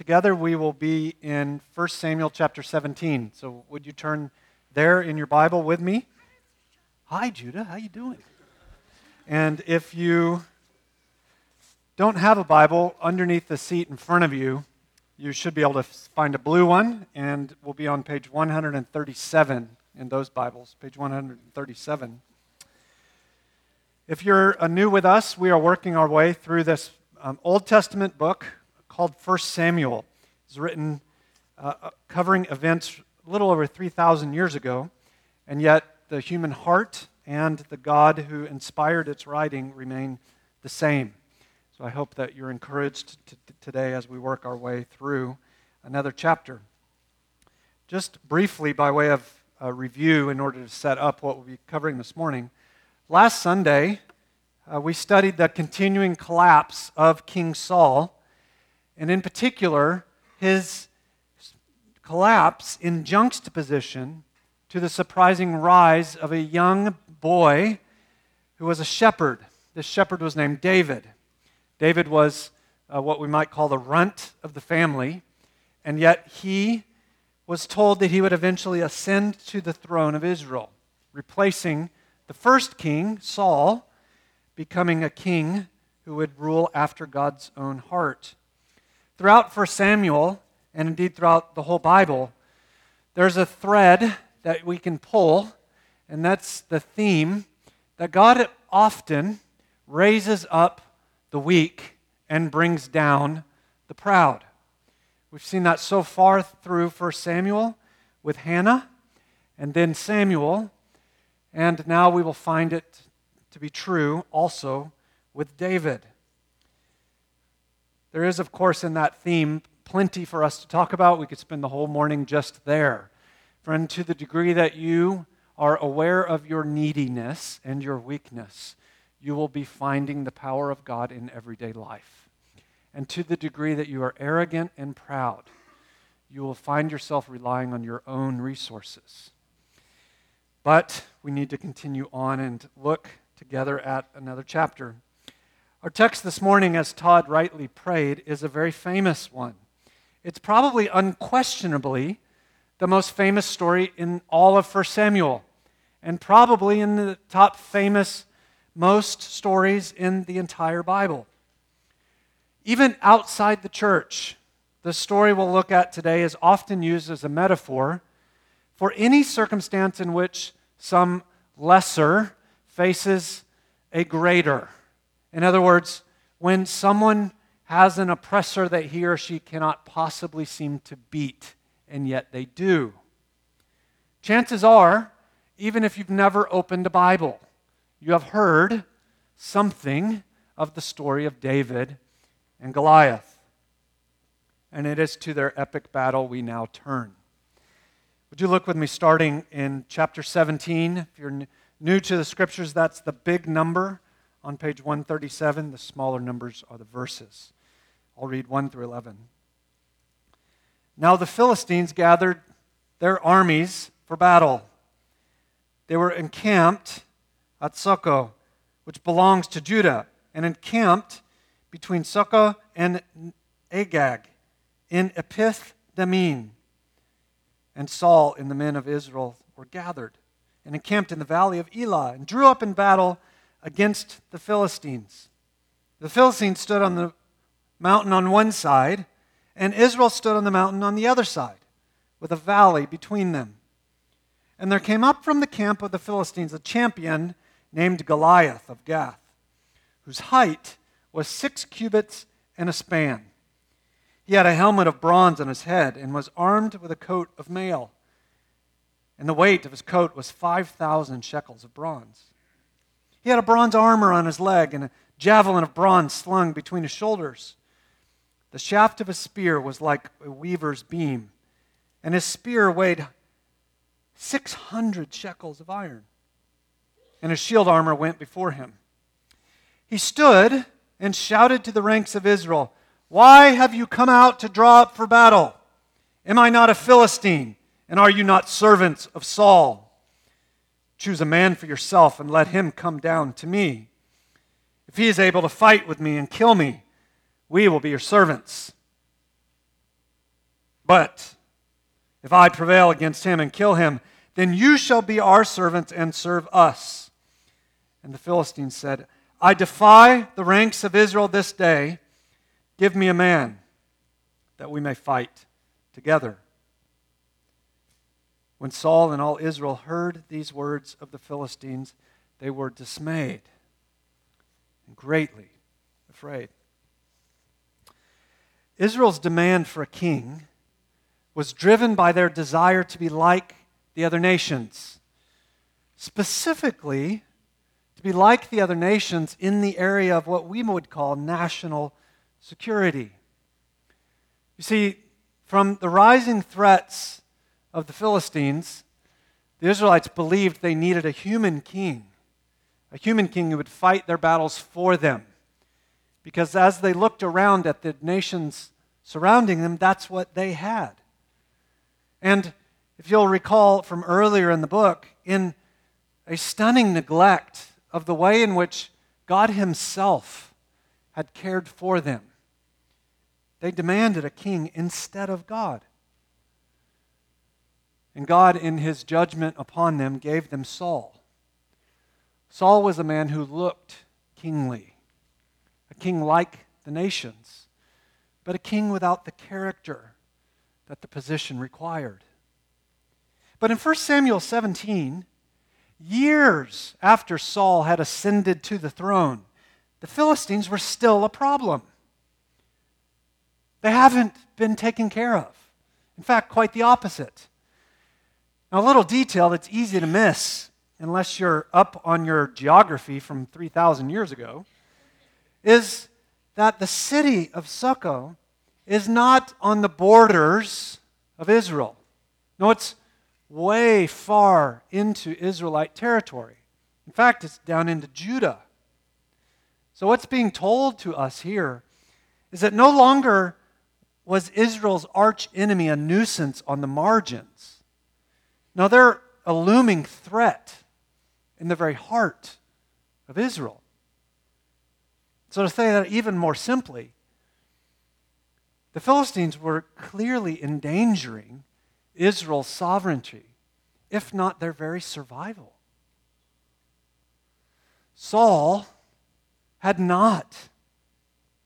together we will be in 1 Samuel chapter 17. So would you turn there in your Bible with me? Hi Judah, how you doing? And if you don't have a Bible underneath the seat in front of you, you should be able to find a blue one and we'll be on page 137 in those Bibles, page 137. If you're uh, new with us, we are working our way through this um, Old Testament book called 1 Samuel. It's written uh, uh, covering events a little over 3,000 years ago, and yet the human heart and the God who inspired its writing remain the same. So I hope that you're encouraged t- t- today as we work our way through another chapter. Just briefly, by way of a review, in order to set up what we'll be covering this morning, last Sunday uh, we studied the continuing collapse of King Saul and in particular, his collapse in juxtaposition to the surprising rise of a young boy who was a shepherd. This shepherd was named David. David was uh, what we might call the runt of the family, and yet he was told that he would eventually ascend to the throne of Israel, replacing the first king, Saul, becoming a king who would rule after God's own heart. Throughout 1 Samuel, and indeed throughout the whole Bible, there's a thread that we can pull, and that's the theme that God often raises up the weak and brings down the proud. We've seen that so far through 1 Samuel with Hannah, and then Samuel, and now we will find it to be true also with David. There is, of course, in that theme, plenty for us to talk about. We could spend the whole morning just there. Friend, to the degree that you are aware of your neediness and your weakness, you will be finding the power of God in everyday life. And to the degree that you are arrogant and proud, you will find yourself relying on your own resources. But we need to continue on and look together at another chapter. Our text this morning, as Todd rightly prayed, is a very famous one. It's probably unquestionably the most famous story in all of 1 Samuel, and probably in the top famous most stories in the entire Bible. Even outside the church, the story we'll look at today is often used as a metaphor for any circumstance in which some lesser faces a greater. In other words, when someone has an oppressor that he or she cannot possibly seem to beat, and yet they do. Chances are, even if you've never opened a Bible, you have heard something of the story of David and Goliath. And it is to their epic battle we now turn. Would you look with me starting in chapter 17? If you're new to the scriptures, that's the big number on page 137. The smaller numbers are the verses. I'll read 1 through 11. Now the Philistines gathered their armies for battle. They were encamped at Socoh, which belongs to Judah, and encamped between Socoh and Azekah in Epith Dammim. And Saul and the men of Israel were gathered and encamped in the valley of Elah and drew up in battle against the Philistines. The Philistines stood on the mountain on one side, and Israel stood on the mountain on the other side, with a valley between them. And there came up from the camp of the Philistines a champion named Goliath of Gath, whose height was six cubits and a span. He had a helmet of bronze on his head and was armed with a coat of mail. And the weight of his coat was 5,000 shekels of bronze. He had a bronze armor on his leg and a javelin of bronze slung between his shoulders. The shaft of his spear was like a weaver's beam, and his spear weighed 600 shekels of iron. And his shield armor went before him. He stood and shouted to the ranks of Israel, Why have you come out to draw up for battle? Am I not a Philistine, and are you not servants of Saul? Choose a man for yourself and let him come down to me. If he is able to fight with me and kill me, we will be your servants. But if I prevail against him and kill him, then you shall be our servants and serve us. And the Philistines said, I defy the ranks of Israel this day. Give me a man that we may fight together. When Saul and all Israel heard these words of the Philistines, they were dismayed and greatly afraid. Israel's demand for a king was driven by their desire to be like the other nations. Specifically, to be like the other nations in the area of what we would call national security. You see, from the rising threats of the Philistines, the Israelites believed they needed a human king, a human king who would fight their battles for them. Because as they looked around at the nations surrounding them, that's what they had. And if you'll recall from earlier in the book, in a stunning neglect of the way in which God Himself had cared for them, they demanded a king instead of God. And God, in his judgment upon them, gave them Saul. Saul was a man who looked kingly, a king like the nations, but a king without the character that the position required. But in 1 Samuel 17, years after Saul had ascended to the throne, the Philistines were still a problem. They haven't been taken care of. In fact, quite the opposite. Now, a little detail that's easy to miss unless you're up on your geography from 3,000 years ago is that the city of Socoh is not on the borders of Israel. No, it's way far into Israelite territory. In fact, it's down into Judah. So, what's being told to us here is that no longer was Israel's arch enemy a nuisance on the margins. Now, they're a looming threat in the very heart of Israel. So, to say that even more simply, the Philistines were clearly endangering Israel's sovereignty, if not their very survival. Saul had not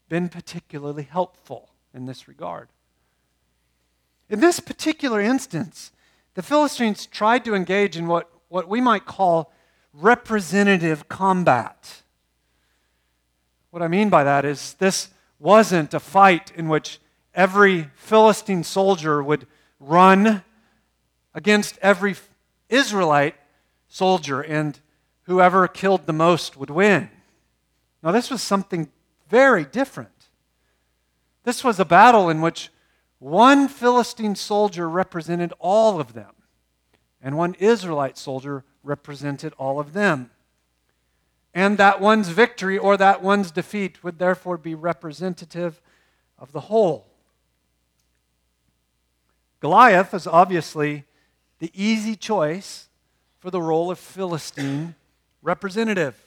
been particularly helpful in this regard. In this particular instance, the Philistines tried to engage in what, what we might call representative combat. What I mean by that is this wasn't a fight in which every Philistine soldier would run against every Israelite soldier, and whoever killed the most would win. Now, this was something very different. This was a battle in which one Philistine soldier represented all of them, and one Israelite soldier represented all of them. And that one's victory or that one's defeat would therefore be representative of the whole. Goliath is obviously the easy choice for the role of Philistine representative.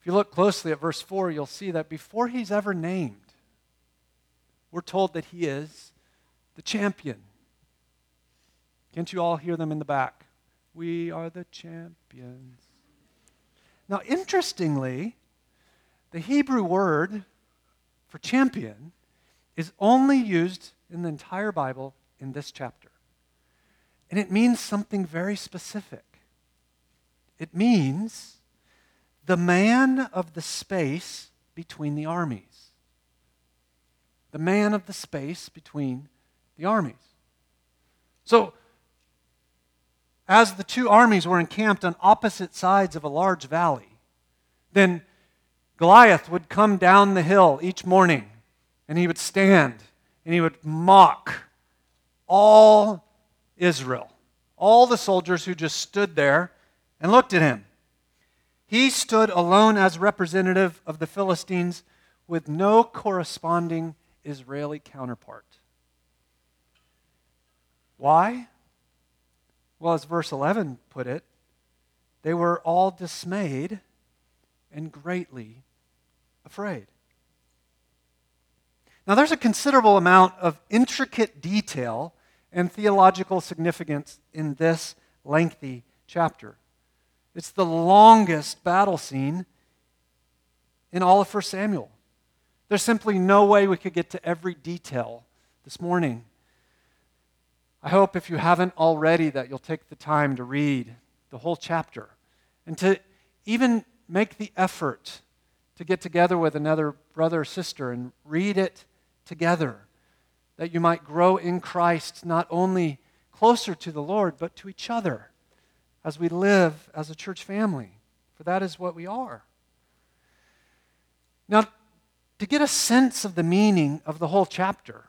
If you look closely at verse 4, you'll see that before he's ever named, we're told that he is the champion. Can't you all hear them in the back? We are the champions. Now, interestingly, the Hebrew word for champion is only used in the entire Bible in this chapter. And it means something very specific. It means the man of the space between the armies the man of the space between the armies. So, as the two armies were encamped on opposite sides of a large valley, then Goliath would come down the hill each morning and he would stand and he would mock all Israel, all the soldiers who just stood there and looked at him. He stood alone as representative of the Philistines with no corresponding Israeli counterpart. Why? Well, as verse 11 put it, they were all dismayed and greatly afraid. Now, there's a considerable amount of intricate detail and theological significance in this lengthy chapter. It's the longest battle scene in all of 1 Samuel. There's simply no way we could get to every detail this morning. I hope if you haven't already that you'll take the time to read the whole chapter and to even make the effort to get together with another brother or sister and read it together that you might grow in Christ not only closer to the Lord but to each other as we live as a church family for that is what we are. Now to get a sense of the meaning of the whole chapter,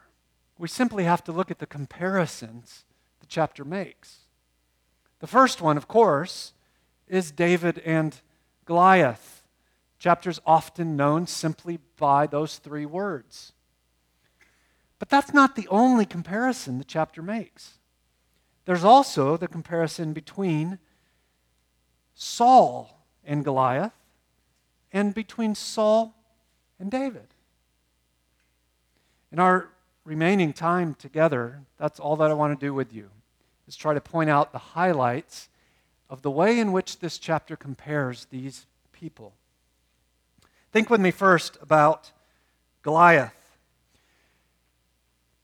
we simply have to look at the comparisons the chapter makes. The first one, of course, is David and Goliath. Chapter's often known simply by those three words. But that's not the only comparison the chapter makes. There's also the comparison between Saul and Goliath and between Saul and David. In our remaining time together, that's all that I want to do with you, is try to point out the highlights of the way in which this chapter compares these people. Think with me first about Goliath.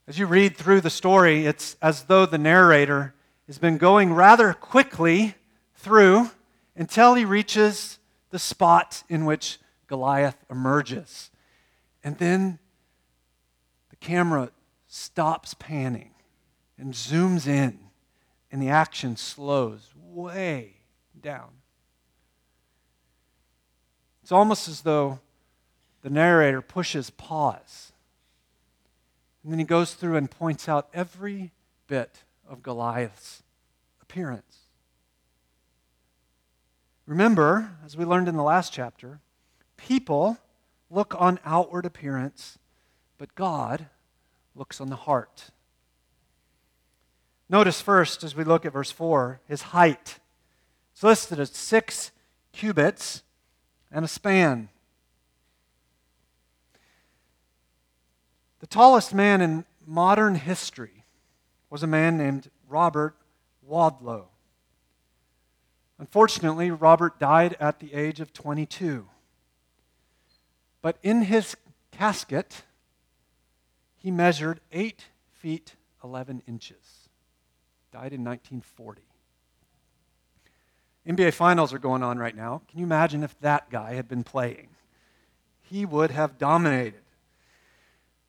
As you read through the story, it's as though the narrator has been going rather quickly through until he reaches the spot in which Goliath emerges. And then the camera stops panning and zooms in, and the action slows way down. It's almost as though the narrator pushes pause. And then he goes through and points out every bit of Goliath's appearance. Remember, as we learned in the last chapter, people look on outward appearance, but God looks on the heart. Notice first, as we look at verse 4, his height. It's listed as six cubits and a span. The tallest man in modern history was a man named Robert Wadlow. Unfortunately, Robert died at the age of 22. But in his casket, he measured 8 feet 11 inches. Died in 1940. NBA finals are going on right now. Can you imagine if that guy had been playing? He would have dominated.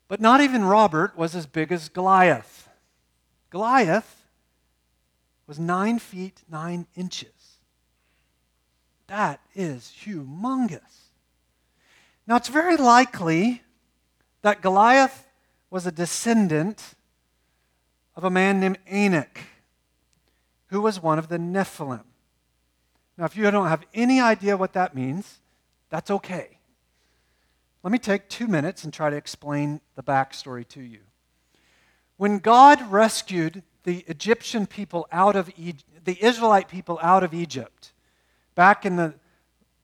But not even Robert was as big as Goliath. Goliath was 9 feet 9 inches. That is humongous. Now, it's very likely that Goliath was a descendant of a man named Anak, who was one of the Nephilim. Now, if you don't have any idea what that means, that's okay. Let me take two minutes and try to explain the backstory to you. When God rescued the Egyptian people out of Egypt, the Israelite people out of Egypt, back in the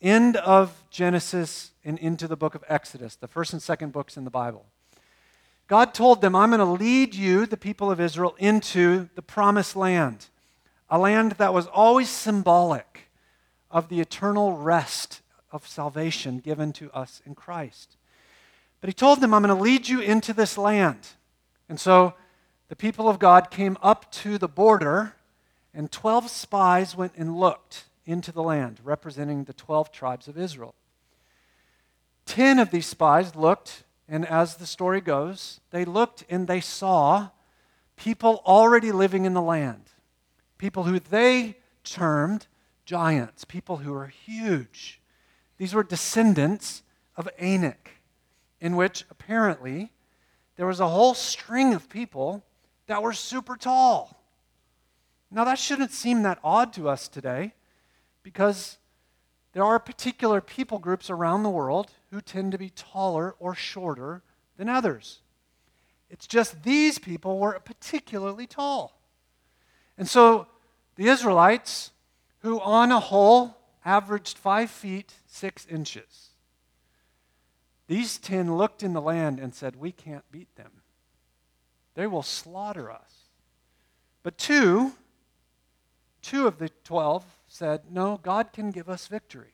end of Genesis and into the book of Exodus, the first and second books in the Bible. God told them, I'm going to lead you, the people of Israel, into the promised land, a land that was always symbolic of the eternal rest of salvation given to us in Christ. But he told them, I'm going to lead you into this land. And so the people of God came up to the border, and 12 spies went and looked into the land, representing the 12 tribes of Israel. Ten of these spies looked, and as the story goes, they looked and they saw people already living in the land, people who they termed giants, people who were huge. These were descendants of Anak, in which apparently there was a whole string of people that were super tall. Now, that shouldn't seem that odd to us today because there are particular people groups around the world who tend to be taller or shorter than others. It's just these people were particularly tall. And so the Israelites, who on a whole averaged five feet six inches, These ten looked in the land and said, We can't beat them. They will slaughter us. But two, two of the twelve said, No, God can give us victory.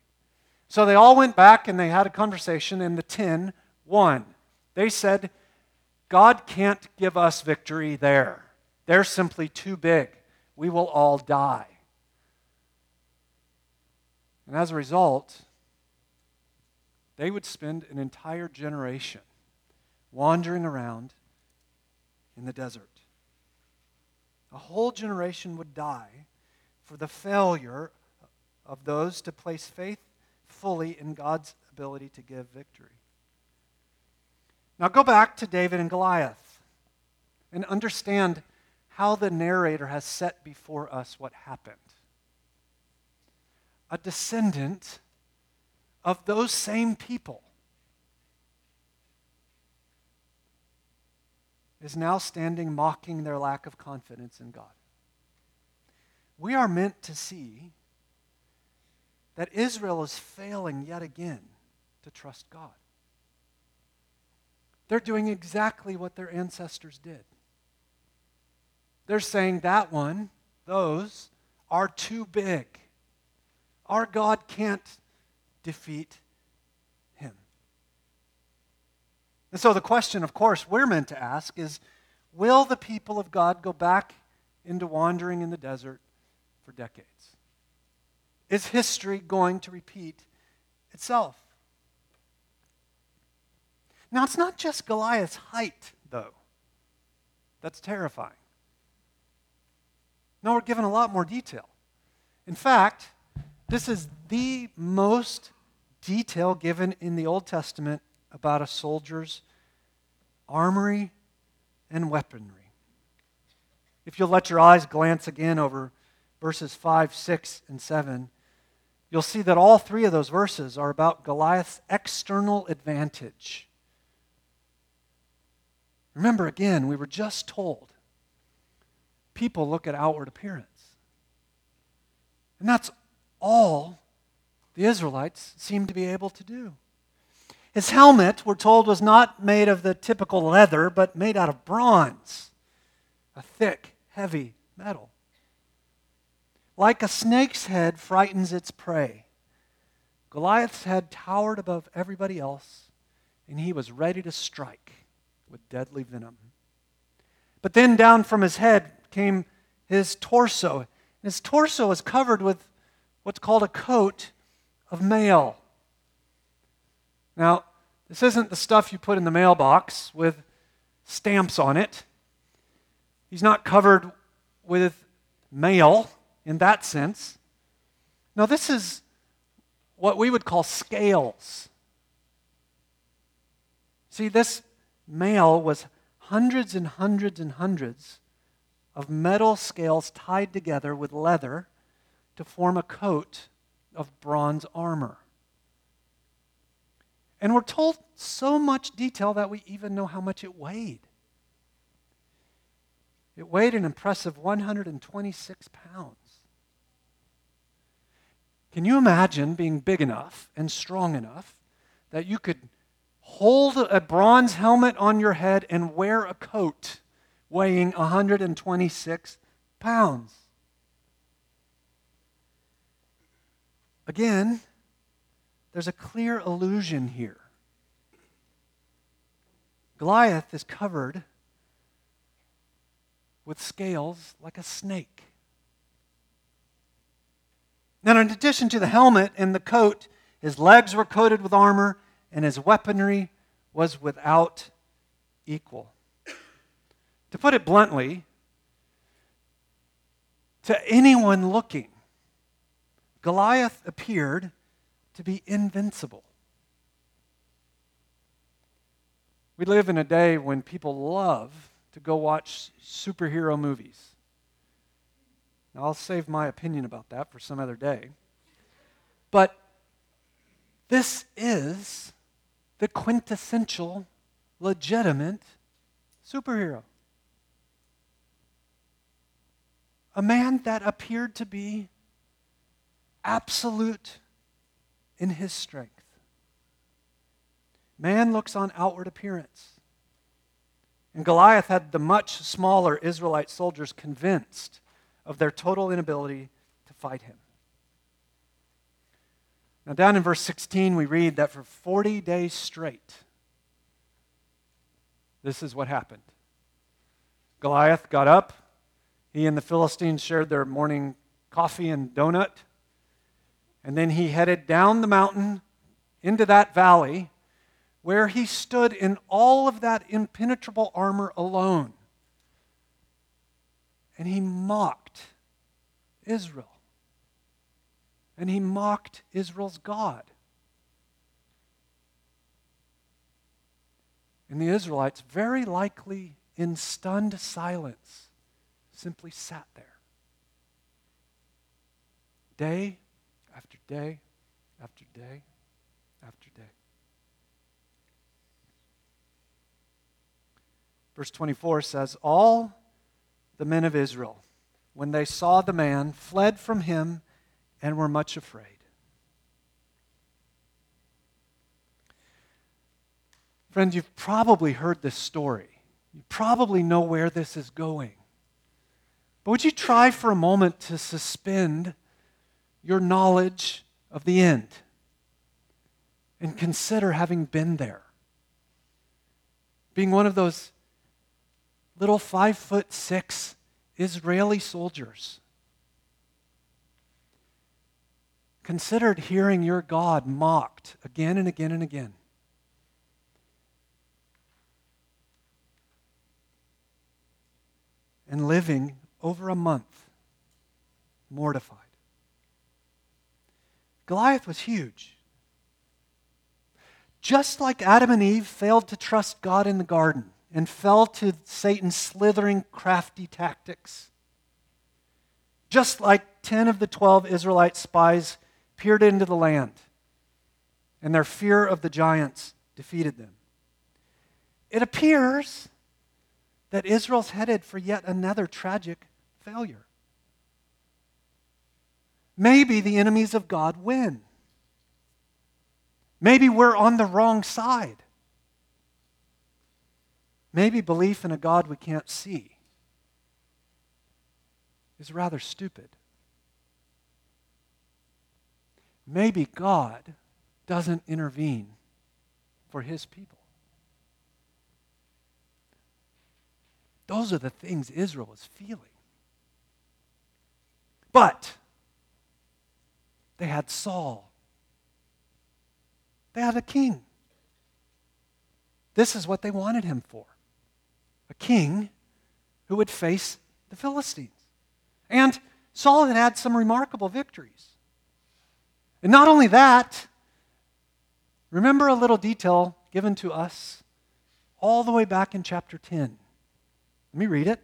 So they all went back and they had a conversation, and the ten won. They said, God can't give us victory there. They're simply too big. We will all die. And as a result, they would spend an entire generation wandering around in the desert. A whole generation would die for the failure of those to place faith fully in God's ability to give victory. Now go back to David and Goliath and understand how the narrator has set before us what happened. A descendant of those same people is now standing mocking their lack of confidence in God. We are meant to see that Israel is failing yet again to trust God. They're doing exactly what their ancestors did. They're saying that one, those, are too big. Our God can't defeat him. And so the question, of course, we're meant to ask is will the people of God go back into wandering in the desert for decades? Is history going to repeat itself? Now, it's not just Goliath's height, though, that's terrifying. No, we're given a lot more detail. In fact, this is the most detail given in the Old Testament about a soldier's armory and weaponry. If you'll let your eyes glance again over verses 5, 6, and 7, you'll see that all three of those verses are about Goliath's external advantage. Remember, again, we were just told people look at outward appearance. And that's all the Israelites seem to be able to do. His helmet, we're told, was not made of the typical leather, but made out of bronze, a thick, heavy metal. Like a snake's head frightens its prey, Goliath's head towered above everybody else, and he was ready to strike with deadly venom. But then down from his head came his torso. His torso was covered with what's called a coat of mail. Now, this isn't the stuff you put in the mailbox with stamps on it. He's not covered with mail in that sense. Now, this is what we would call scales. See, this mail was hundreds and hundreds and hundreds of metal scales tied together with leather to form a coat of bronze armor. And we're told so much detail that we even know how much it weighed. It weighed an impressive 126 pounds. Can you imagine being big enough and strong enough that you could hold a bronze helmet on your head and wear a coat weighing 126 pounds? Again, there's a clear illusion here. Goliath is covered with scales like a snake. Now, in addition to the helmet and the coat, his legs were coated with armor, and his weaponry was without equal. To put it bluntly, to anyone looking, Goliath appeared to be invincible. We live in a day when people love to go watch superhero movies. Now, I'll save my opinion about that for some other day. But this is the quintessential, legitimate superhero. A man that appeared to be absolute in his strength. Man looks on outward appearance. And Goliath had the much smaller Israelite soldiers convinced of their total inability to fight him. Now, down in verse 16, we read that for 40 days straight, this is what happened. Goliath got up. He and the Philistines shared their morning coffee and donut. And then he headed down the mountain into that valley where he stood in all of that impenetrable armor alone. And he mocked Israel. And he mocked Israel's God. And the Israelites, very likely in stunned silence, simply sat there. Day after day after day after day. Verse 24 says, All the men of Israel, when they saw the man, fled from him and were much afraid. Friend, you've probably heard this story. You probably know where this is going. But would you try for a moment to suspend your knowledge of the end and consider having been there? Being one of those little five foot six Israeli soldiers. Considered hearing your God mocked again and again and again. and living over a month mortified. Goliath was huge. Just like Adam and Eve failed to trust God in the garden and fell to Satan's slithering, crafty tactics, just like 10 of the 12 Israelite spies peered into the land and their fear of the giants defeated them. It appears that Israel's headed for yet another tragic failure. Maybe the enemies of God win. Maybe we're on the wrong side. Maybe belief in a God we can't see is rather stupid. Maybe God doesn't intervene for his people. Those are the things Israel is feeling. But they had Saul, they had a king. This is what they wanted him for a king who would face the Philistines. And Saul had had some remarkable victories. And not only that, remember a little detail given to us all the way back in chapter 10. Let me read it.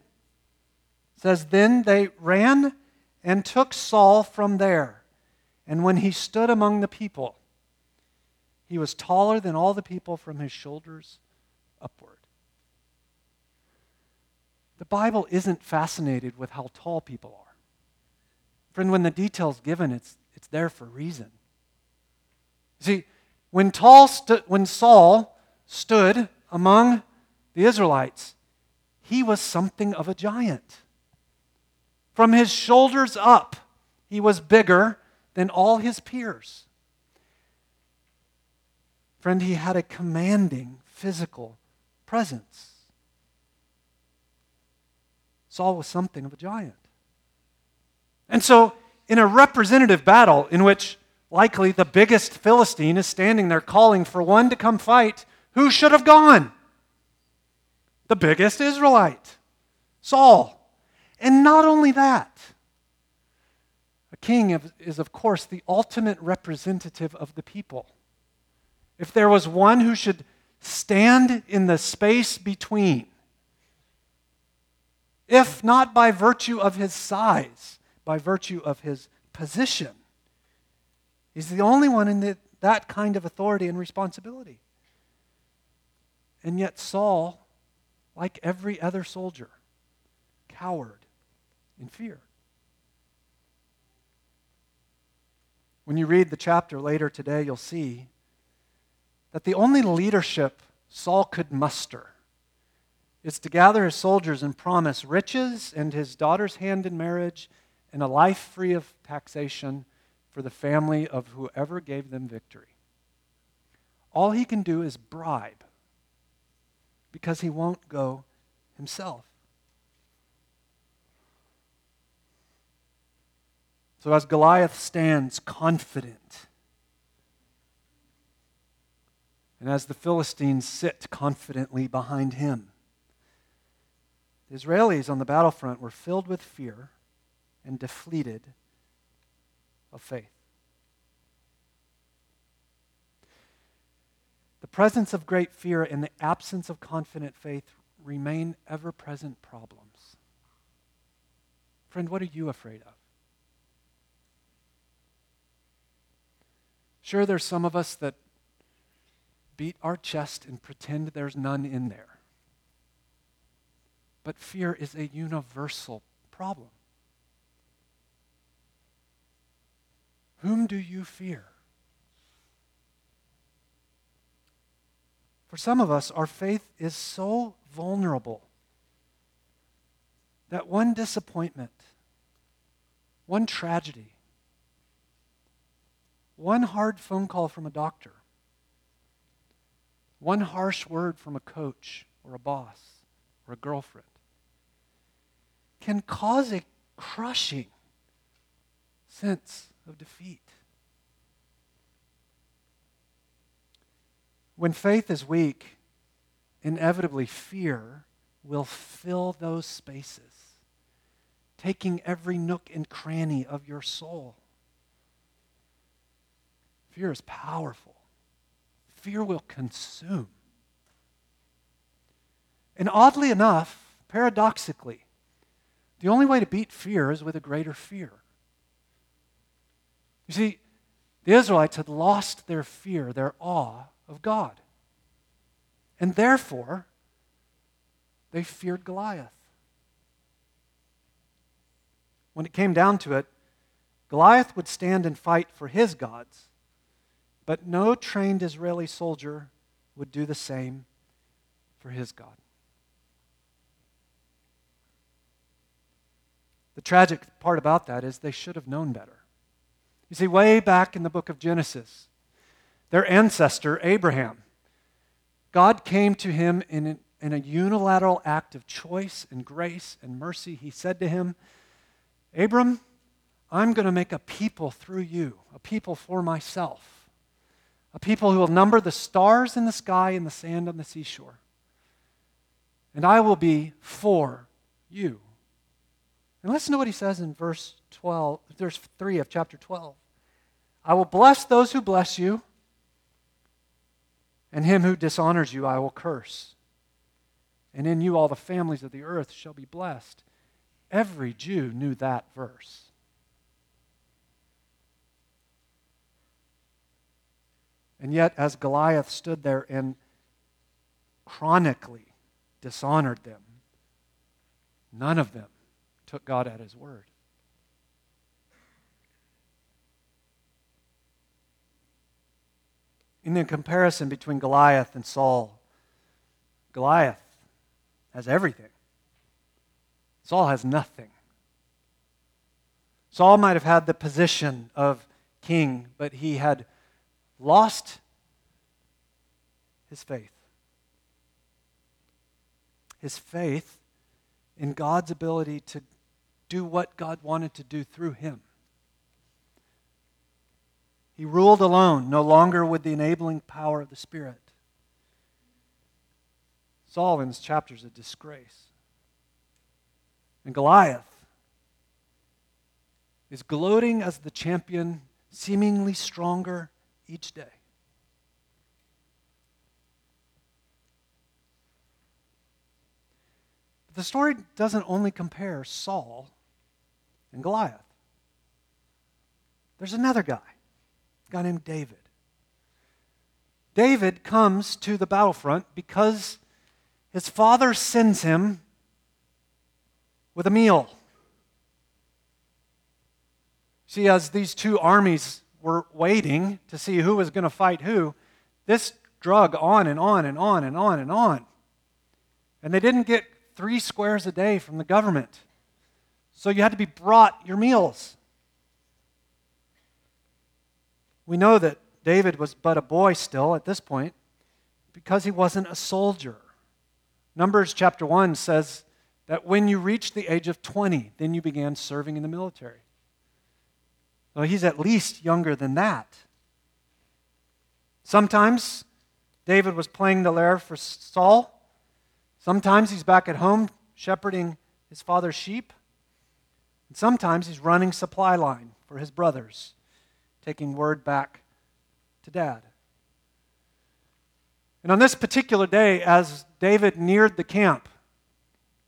It says, Then they ran and took Saul from there. And when he stood among the people, he was taller than all the people from his shoulders upward. The Bible isn't fascinated with how tall people are. Friend, when the detail's given, it's, it's there for reason. See, when, tall stu- when Saul stood among the Israelites, he was something of a giant. From his shoulders up, he was bigger than all his peers. Friend, he had a commanding physical presence. Saul was something of a giant. And so, in a representative battle in which likely the biggest Philistine is standing there calling for one to come fight, who should have gone? the biggest Israelite, Saul. And not only that, a king is, of course, the ultimate representative of the people. If there was one who should stand in the space between, if not by virtue of his size, by virtue of his position, he's the only one in the, that kind of authority and responsibility. And yet, Saul like every other soldier, cowered in fear. When you read the chapter later today, you'll see that the only leadership Saul could muster is to gather his soldiers and promise riches and his daughter's hand in marriage and a life free of taxation for the family of whoever gave them victory. All he can do is bribe because he won't go himself. So, as Goliath stands confident, and as the Philistines sit confidently behind him, the Israelis on the battlefront were filled with fear and deflated of faith. The presence of great fear and the absence of confident faith remain ever present problems. Friend, what are you afraid of? Sure, there's some of us that beat our chest and pretend there's none in there. But fear is a universal problem. Whom do you fear? For some of us, our faith is so vulnerable that one disappointment, one tragedy, one hard phone call from a doctor, one harsh word from a coach or a boss or a girlfriend can cause a crushing sense of defeat. When faith is weak, inevitably fear will fill those spaces, taking every nook and cranny of your soul. Fear is powerful. Fear will consume. And oddly enough, paradoxically, the only way to beat fear is with a greater fear. You see, the Israelites had lost their fear, their awe of God. And therefore, they feared Goliath. When it came down to it, Goliath would stand and fight for his gods, but no trained Israeli soldier would do the same for his God. The tragic part about that is they should have known better. You see, way back in the book of Genesis, their ancestor, Abraham, God came to him in, an, in a unilateral act of choice and grace and mercy. He said to him, Abram, I'm going to make a people through you, a people for myself a people who will number the stars in the sky and the sand on the seashore. And I will be for you. And listen to what he says in verse 12, verse 3 of chapter 12. I will bless those who bless you, and him who dishonors you I will curse. And in you all the families of the earth shall be blessed. Every Jew knew that verse. And yet, as Goliath stood there and chronically dishonored them, none of them took God at his word. In the comparison between Goliath and Saul, Goliath has everything. Saul has nothing. Saul might have had the position of king, but he had lost his faith. His faith in God's ability to do what God wanted to do through him. He ruled alone, no longer with the enabling power of the Spirit. Saul in his chapter is a disgrace. And Goliath is gloating as the champion, seemingly stronger each day. But the story doesn't only compare Saul and Goliath. There's another guy, a guy named David. David comes to the battlefront because his father sends him with a meal. See, as these two armies were waiting to see who was going to fight who, this drug on and on and on and on and on. And they didn't get three squares a day from the government. So you had to be brought your meals. We know that David was but a boy still at this point because he wasn't a soldier. Numbers chapter 1 says that when you reach the age of 20, then you began serving in the military. So he's at least younger than that. Sometimes David was playing the lyre for Saul. Sometimes he's back at home shepherding his father's sheep. And sometimes he's running supply line for his brothers, taking word back to dad. And on this particular day, as David neared the camp,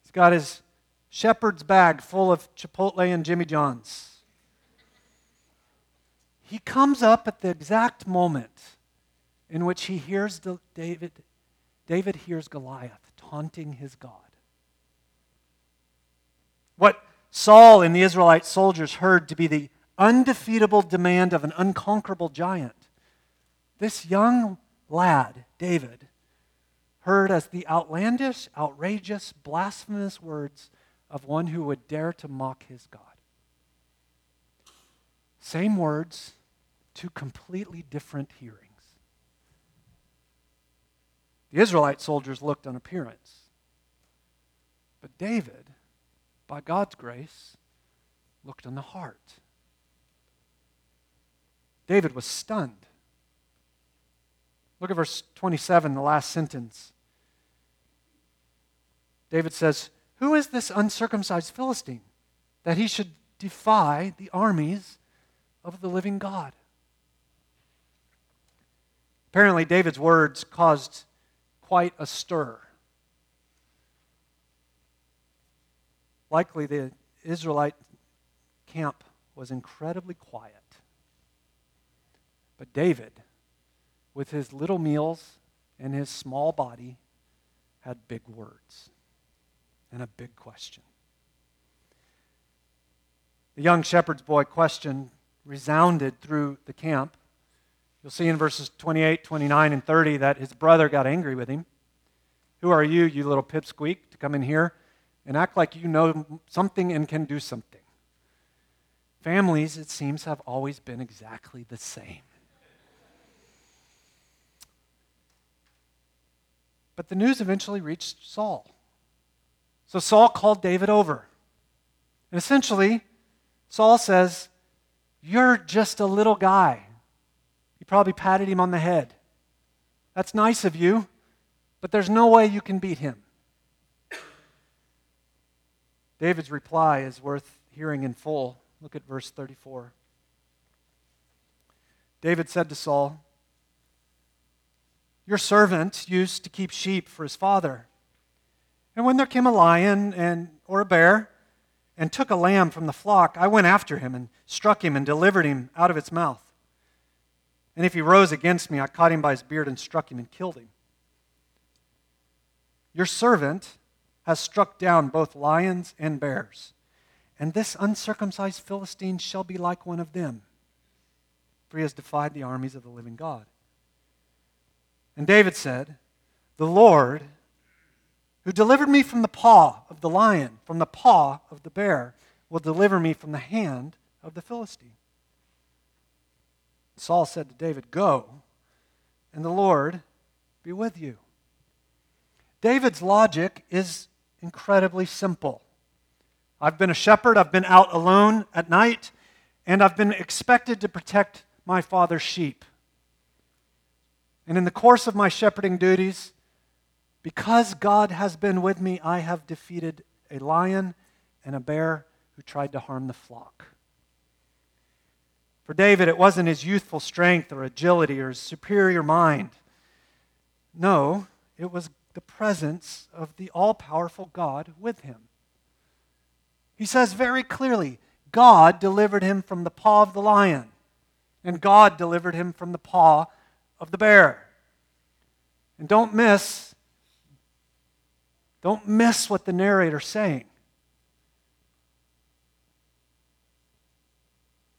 he's got his shepherd's bag full of Chipotle and Jimmy John's. He comes up at the exact moment in which he hears David, David hears Goliath taunting his God. What Saul and the Israelite soldiers heard to be the undefeatable demand of an unconquerable giant, this young lad, David, heard as the outlandish, outrageous, blasphemous words of one who would dare to mock his God. Same words, two completely different hearings. The Israelite soldiers looked on appearance. But David, by God's grace, looked on the heart. David was stunned. Look at verse 27, the last sentence. David says, Who is this uncircumcised Philistine that he should defy the armies of the living God? Apparently, David's words caused quite a stir. Likely the Israelite camp was incredibly quiet. But David, with his little meals and his small body, had big words and a big question. The young shepherd's boy question resounded through the camp. You'll see in verses 28, 29, and 30 that his brother got angry with him. Who are you, you little pipsqueak, to come in here and act like you know something and can do something? Families, it seems, have always been exactly the same. But the news eventually reached Saul. So Saul called David over. And essentially, Saul says, You're just a little guy He probably patted him on the head. That's nice of you, but there's no way you can beat him. David's reply is worth hearing in full. Look at verse 34. David said to Saul, Your servant used to keep sheep for his father. And when there came a lion and, or a bear and took a lamb from the flock, I went after him and struck him and delivered him out of its mouth. And if he rose against me, I caught him by his beard and struck him and killed him. Your servant has struck down both lions and bears, and this uncircumcised Philistine shall be like one of them, for he has defied the armies of the living God. And David said, The Lord, who delivered me from the paw of the lion, from the paw of the bear, will deliver me from the hand of the Philistine. Saul said to David, Go, and the Lord be with you. David's logic is incredibly simple. I've been a shepherd, I've been out alone at night, and I've been expected to protect my father's sheep. And in the course of my shepherding duties, because God has been with me, I have defeated a lion and a bear who tried to harm the flock. For David, it wasn't his youthful strength or agility or his superior mind. No, it was the presence of the all powerful God with him. He says very clearly God delivered him from the paw of the lion, and God delivered him from the paw of the bear. And don't miss, don't miss what the narrator's saying.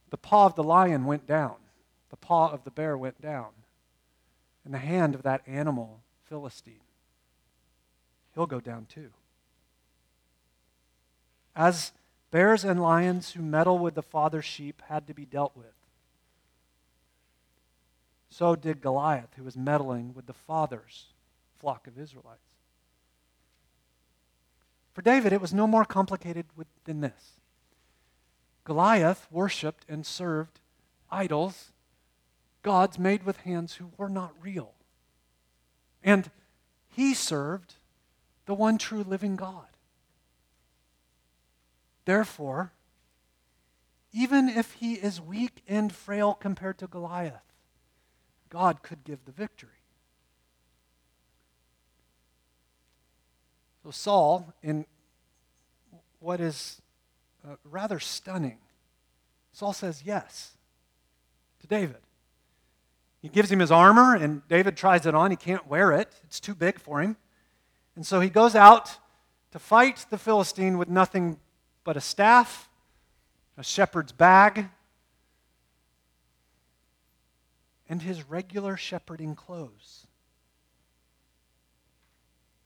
The paw of the lion went down, the paw of the bear went down. And the hand of that animal Philistine, he'll go down too. As bears and lions who meddle with the father's sheep had to be dealt with, so did Goliath, who was meddling with the father's flock of Israelites. For David, it was no more complicated than this. Goliath worshiped and served idols, gods made with hands who were not real. And he served the one true living God. Therefore, even if he is weak and frail compared to Goliath, God could give the victory. So, Saul, in what is uh, rather stunning, Saul says yes to David. He gives him his armor, and David tries it on. He can't wear it, it's too big for him. And so he goes out to fight the Philistine with nothing but a staff, a shepherd's bag, and his regular shepherding clothes.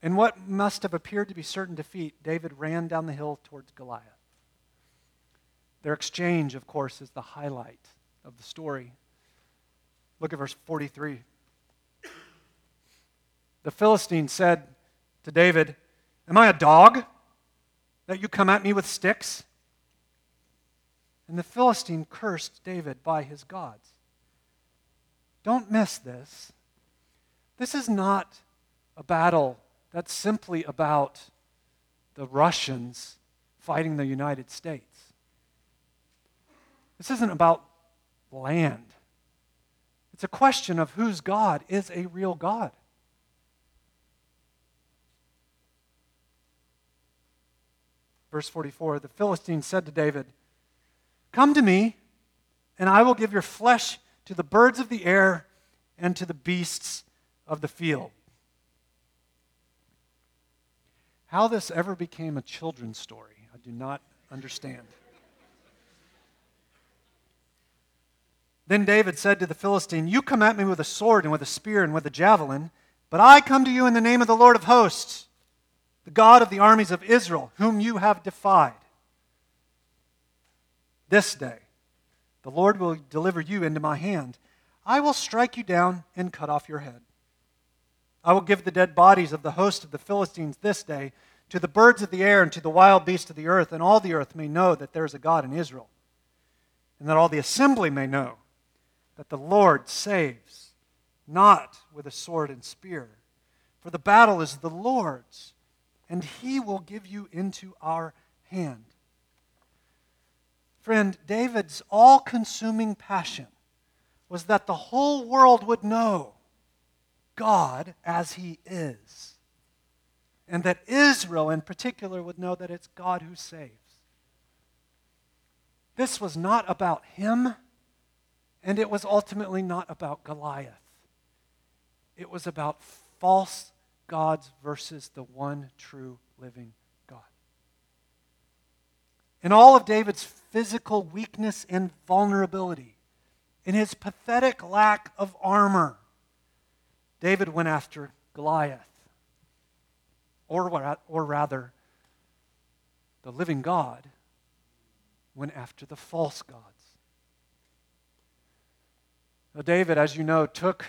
In what must have appeared to be certain defeat, David ran down the hill towards Goliath. Their exchange, of course, is the highlight of the story. Look at verse 43. The Philistine said to David, Am I a dog that you come at me with sticks? And the Philistine cursed David by his gods. Don't miss this. This is not a battle that's simply about the Russians fighting the United States. This isn't about land. It's a question of whose God is a real God. Verse 44 The Philistine said to David, Come to me, and I will give your flesh to the birds of the air and to the beasts of the field. How this ever became a children's story, I do not understand. Then David said to the Philistine, You come at me with a sword and with a spear and with a javelin, but I come to you in the name of the Lord of hosts, the God of the armies of Israel, whom you have defied. This day the Lord will deliver you into my hand. I will strike you down and cut off your head. I will give the dead bodies of the host of the Philistines this day to the birds of the air and to the wild beasts of the earth, and all the earth may know that there is a God in Israel, and that all the assembly may know that the Lord saves, not with a sword and spear. For the battle is the Lord's, and he will give you into our hand. Friend, David's all consuming passion was that the whole world would know God as He is. And that Israel in particular would know that it's God who saves. This was not about him, and it was ultimately not about Goliath. It was about false gods versus the one true living God. In all of David's physical weakness and vulnerability, in his pathetic lack of armor, David went after Goliath. Or, or rather, the living God went after the false gods. Now, David, as you know, took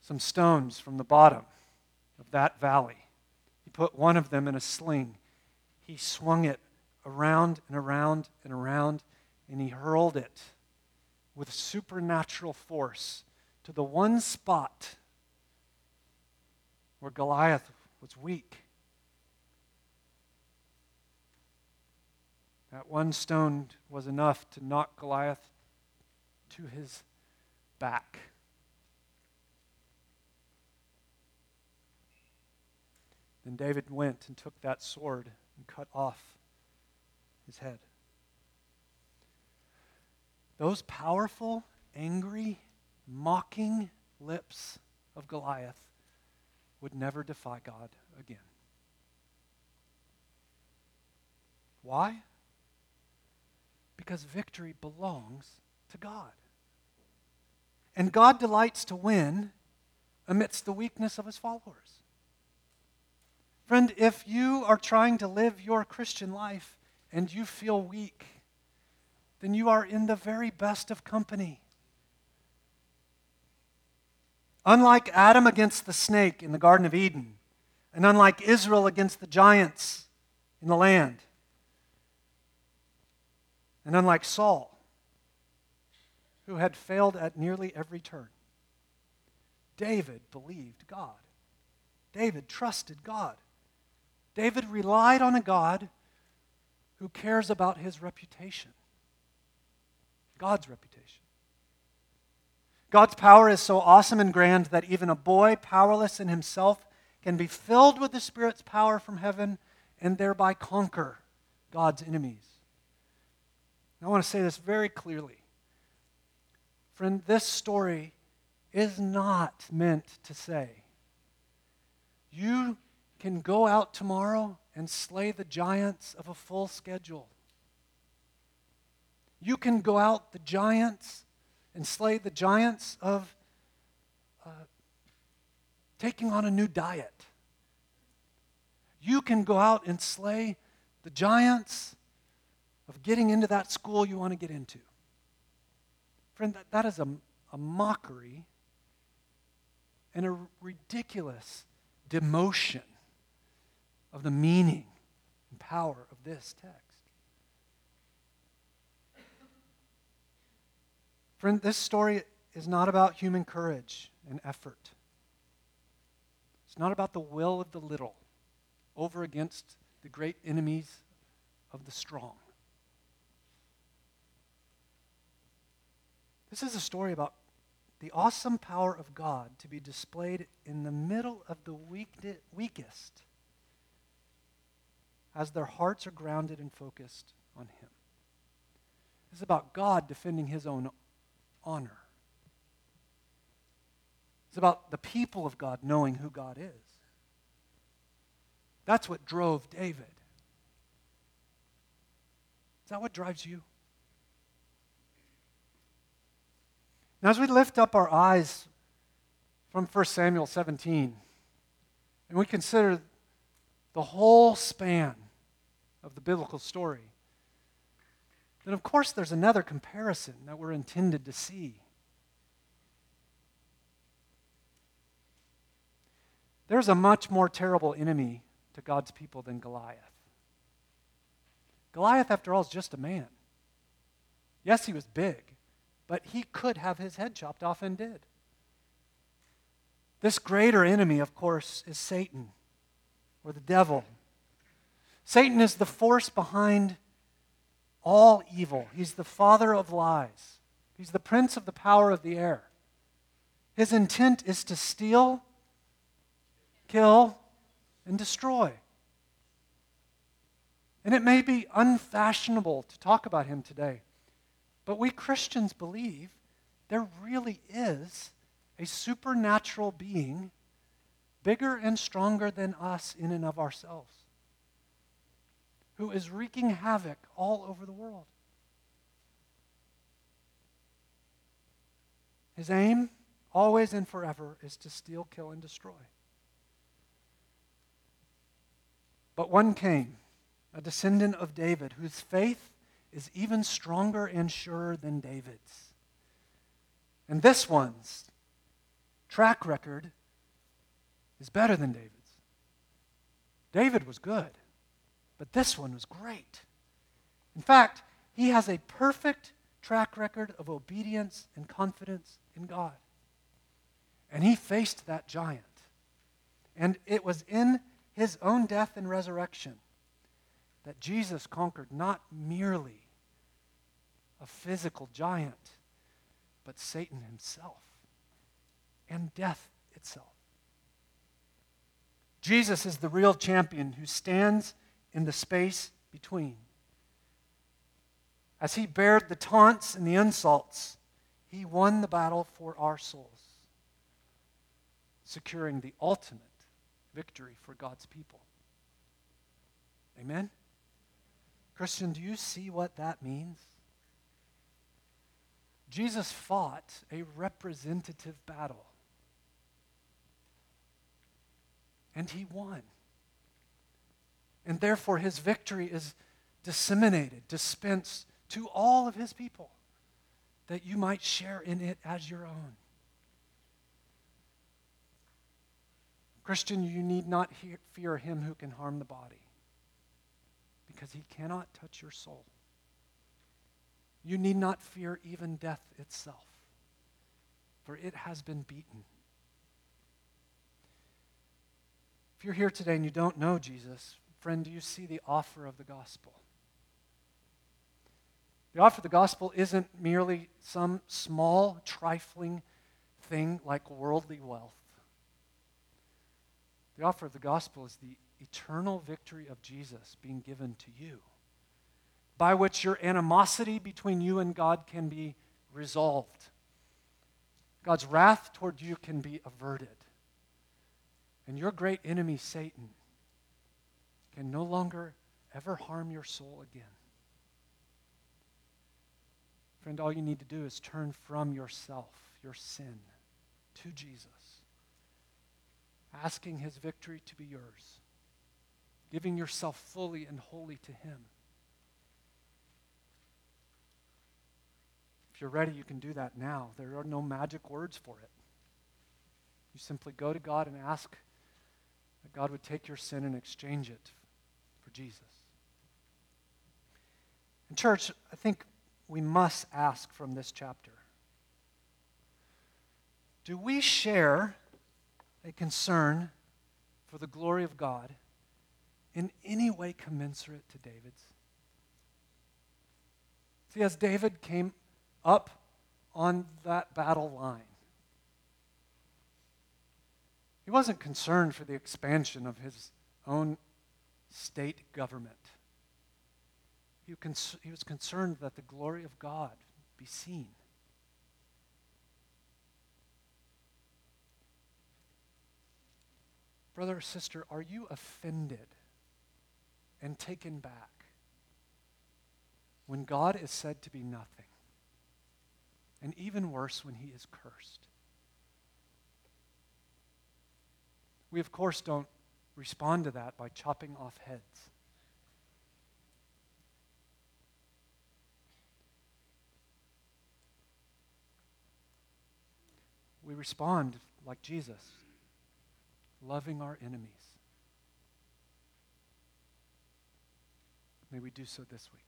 some stones from the bottom of that valley. He put one of them in a sling. He swung it around and around and around, and he hurled it with supernatural force to the one spot where Goliath was weak. That one stone was enough to knock Goliath to his back. Then David went and took that sword and cut off his head. Those powerful, angry, mocking lips of Goliath would never defy God again. Why? Because victory belongs to God. And God delights to win amidst the weakness of his followers. Friend, if you are trying to live your Christian life and you feel weak, then you are in the very best of company. Unlike Adam against the snake in the Garden of Eden, and unlike Israel against the giants in the land, and unlike Saul, who had failed at nearly every turn, David believed God. David trusted God. David relied on a God who cares about his reputation, God's reputation. God's power is so awesome and grand that even a boy, powerless in himself, can be filled with the Spirit's power from heaven and thereby conquer God's enemies. I want to say this very clearly. Friend, this story is not meant to say, you can go out tomorrow and slay the giants of a full schedule. You can go out the giants and slay the giants of uh, taking on a new diet. You can go out and slay the giants of getting into that school you want to get into. Friend, that, that is a, a mockery and a ridiculous demotion of the meaning and power of this text. Friend, this story is not about human courage and effort. It's not about the will of the little over against the great enemies of the strong. This is a story about the awesome power of God to be displayed in the middle of the weakest as their hearts are grounded and focused on Him. This is about God defending His own honor. It's about the people of God knowing who God is. That's what drove David. Is that what drives you? Now, as we lift up our eyes from 1 Samuel 17, and we consider the whole span of the biblical story, then of course there's another comparison that we're intended to see. There's a much more terrible enemy to God's people than Goliath. Goliath, after all, is just a man. Yes, he was big, but he could have his head chopped off and did. This greater enemy, of course, is Satan or the devil. Satan is the force behind all evil. He's the father of lies. He's the prince of the power of the air. His intent is to steal, kill, and destroy. And it may be unfashionable to talk about him today. But we Christians believe there really is a supernatural being bigger and stronger than us in and of ourselves who is wreaking havoc all over the world. His aim, always and forever, is to steal, kill, and destroy. But one came, a descendant of David, whose faith is even stronger and surer than David's. And this one's track record is better than David's. David was good, but this one was great. In fact, he has a perfect track record of obedience and confidence in God. And he faced that giant. And it was in his own death and resurrection that Jesus conquered not merely a physical giant, but Satan himself and death itself. Jesus is the real champion who stands in the space between. As he bared the taunts and the insults, he won the battle for our souls, securing the ultimate victory for God's people. Amen? Christian, do you see what that means? Jesus fought a representative battle. And he won. And therefore, his victory is disseminated, dispensed to all of his people, that you might share in it as your own. Christian, you need not he- fear him who can harm the body, because he cannot touch your soul. You need not fear even death itself, for it has been beaten. If you're here today and you don't know Jesus, friend, do you see the offer of the gospel? The offer of the gospel isn't merely some small, trifling thing like worldly wealth. The offer of the gospel is the eternal victory of Jesus being given to you, by which your animosity between you and God can be resolved. God's wrath toward you can be averted. And your great enemy, Satan, can no longer ever harm your soul again. Friend, all you need to do is turn from yourself, your sin, to Jesus, asking his victory to be yours, giving yourself fully and wholly to him. If you're ready, you can do that now. There are no magic words for it. You simply go to God and ask that God would take your sin and exchange it for Jesus. In church, I think we must ask from this chapter Do we share a concern for the glory of God in any way commensurate to David's? See, as David came up on that battle line, he wasn't concerned for the expansion of his own state government. He was concerned that the glory of God be seen. Brother or sister, are you offended and taken back when God is said to be nothing? And even worse, when he is cursed. We, of course, don't respond to that by chopping off heads. We respond like Jesus, loving our enemies. May we do so this week.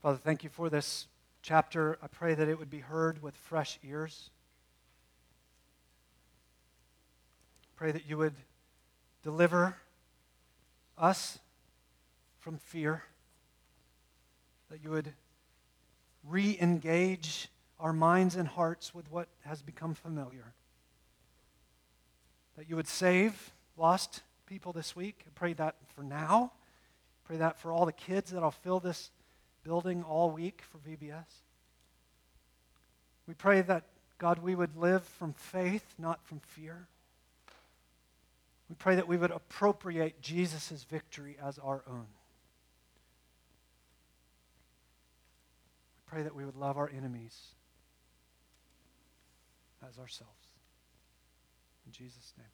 Father, thank you for this chapter. I pray that it would be heard with fresh ears. Pray that you would deliver us from fear, that you would re engage our minds and hearts with what has become familiar, that you would save lost people this week. I pray that for now. Pray that for all the kids that'll fill this building all week for VBS. We pray that, God, we would live from faith, not from fear. We pray that we would appropriate Jesus' victory as our own. We pray that we would love our enemies as ourselves. In Jesus' name.